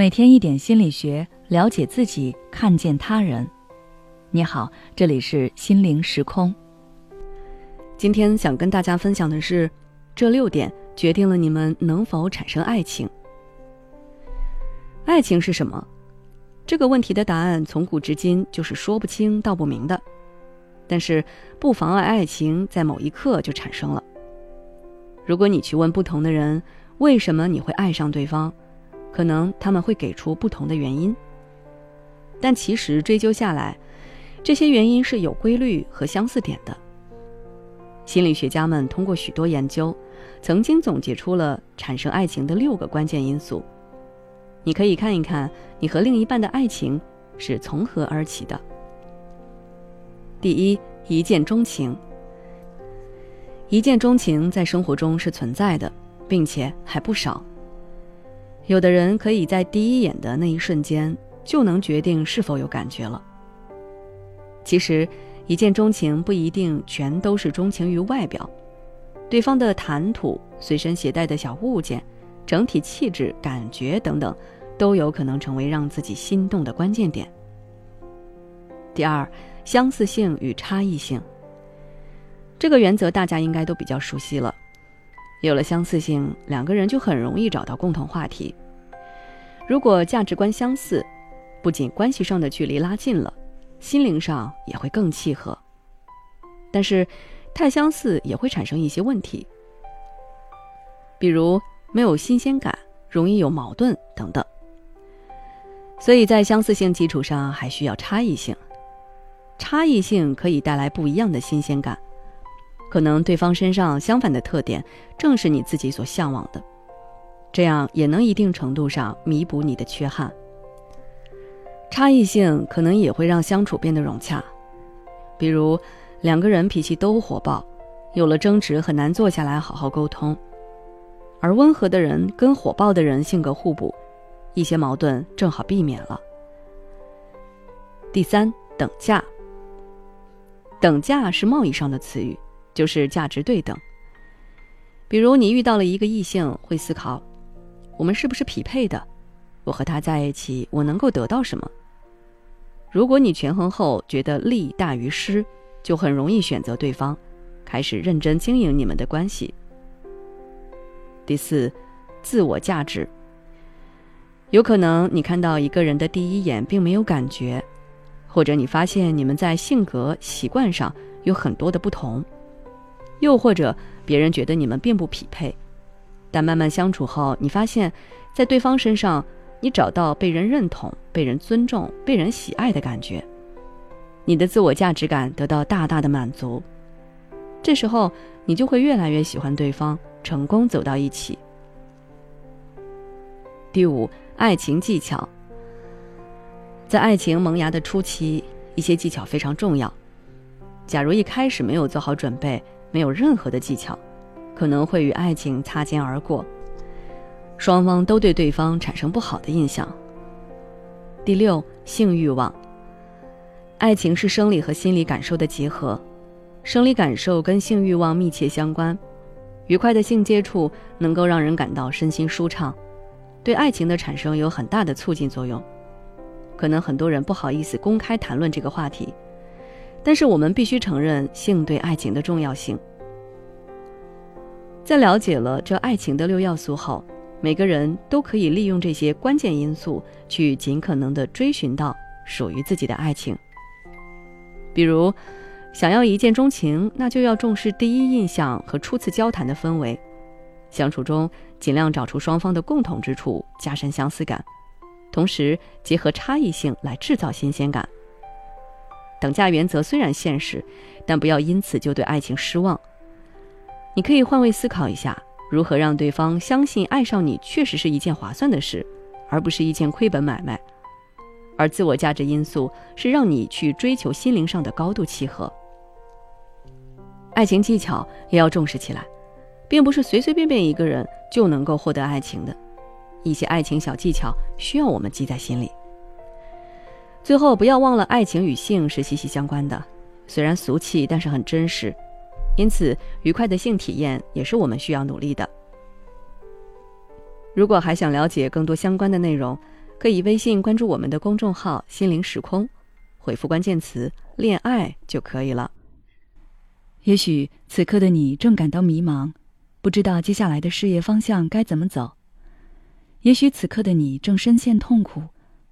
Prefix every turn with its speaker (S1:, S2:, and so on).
S1: 每天一点心理学，了解自己，看见他人。你好，这里是心灵时空。
S2: 今天想跟大家分享的是，这六点决定了你们能否产生爱情。爱情是什么？这个问题的答案从古至今就是说不清道不明的，但是不妨碍爱情在某一刻就产生了。如果你去问不同的人，为什么你会爱上对方？可能他们会给出不同的原因，但其实追究下来，这些原因是有规律和相似点的。心理学家们通过许多研究，曾经总结出了产生爱情的六个关键因素。你可以看一看，你和另一半的爱情是从何而起的。第一，一见钟情。一见钟情在生活中是存在的，并且还不少。有的人可以在第一眼的那一瞬间就能决定是否有感觉了。其实，一见钟情不一定全都是钟情于外表，对方的谈吐、随身携带的小物件、整体气质、感觉等等，都有可能成为让自己心动的关键点。第二，相似性与差异性。这个原则大家应该都比较熟悉了。有了相似性，两个人就很容易找到共同话题。如果价值观相似，不仅关系上的距离拉近了，心灵上也会更契合。但是，太相似也会产生一些问题，比如没有新鲜感，容易有矛盾等等。所以在相似性基础上，还需要差异性。差异性可以带来不一样的新鲜感。可能对方身上相反的特点，正是你自己所向往的，这样也能一定程度上弥补你的缺憾。差异性可能也会让相处变得融洽，比如两个人脾气都火爆，有了争执很难坐下来好好沟通，而温和的人跟火爆的人性格互补，一些矛盾正好避免了。第三，等价。等价是贸易上的词语。就是价值对等。比如你遇到了一个异性，会思考，我们是不是匹配的？我和他在一起，我能够得到什么？如果你权衡后觉得利大于失，就很容易选择对方，开始认真经营你们的关系。第四，自我价值。有可能你看到一个人的第一眼并没有感觉，或者你发现你们在性格习惯上有很多的不同。又或者别人觉得你们并不匹配，但慢慢相处后，你发现，在对方身上，你找到被人认同、被人尊重、被人喜爱的感觉，你的自我价值感得到大大的满足。这时候，你就会越来越喜欢对方，成功走到一起。第五，爱情技巧，在爱情萌芽的初期，一些技巧非常重要。假如一开始没有做好准备，没有任何的技巧，可能会与爱情擦肩而过，双方都对对方产生不好的印象。第六，性欲望。爱情是生理和心理感受的结合，生理感受跟性欲望密切相关。愉快的性接触能够让人感到身心舒畅，对爱情的产生有很大的促进作用。可能很多人不好意思公开谈论这个话题。但是我们必须承认性对爱情的重要性。在了解了这爱情的六要素后，每个人都可以利用这些关键因素去尽可能的追寻到属于自己的爱情。比如，想要一见钟情，那就要重视第一印象和初次交谈的氛围，相处中尽量找出双方的共同之处，加深相似感，同时结合差异性来制造新鲜感。等价原则虽然现实，但不要因此就对爱情失望。你可以换位思考一下，如何让对方相信爱上你确实是一件划算的事，而不是一件亏本买卖。而自我价值因素是让你去追求心灵上的高度契合。爱情技巧也要重视起来，并不是随随便便一个人就能够获得爱情的，一些爱情小技巧需要我们记在心里。最后，不要忘了，爱情与性是息息相关的，虽然俗气，但是很真实。因此，愉快的性体验也是我们需要努力的。如果还想了解更多相关的内容，可以微信关注我们的公众号“心灵时空”，回复关键词“恋爱”就可以了。
S1: 也许此刻的你正感到迷茫，不知道接下来的事业方向该怎么走；也许此刻的你正深陷痛苦，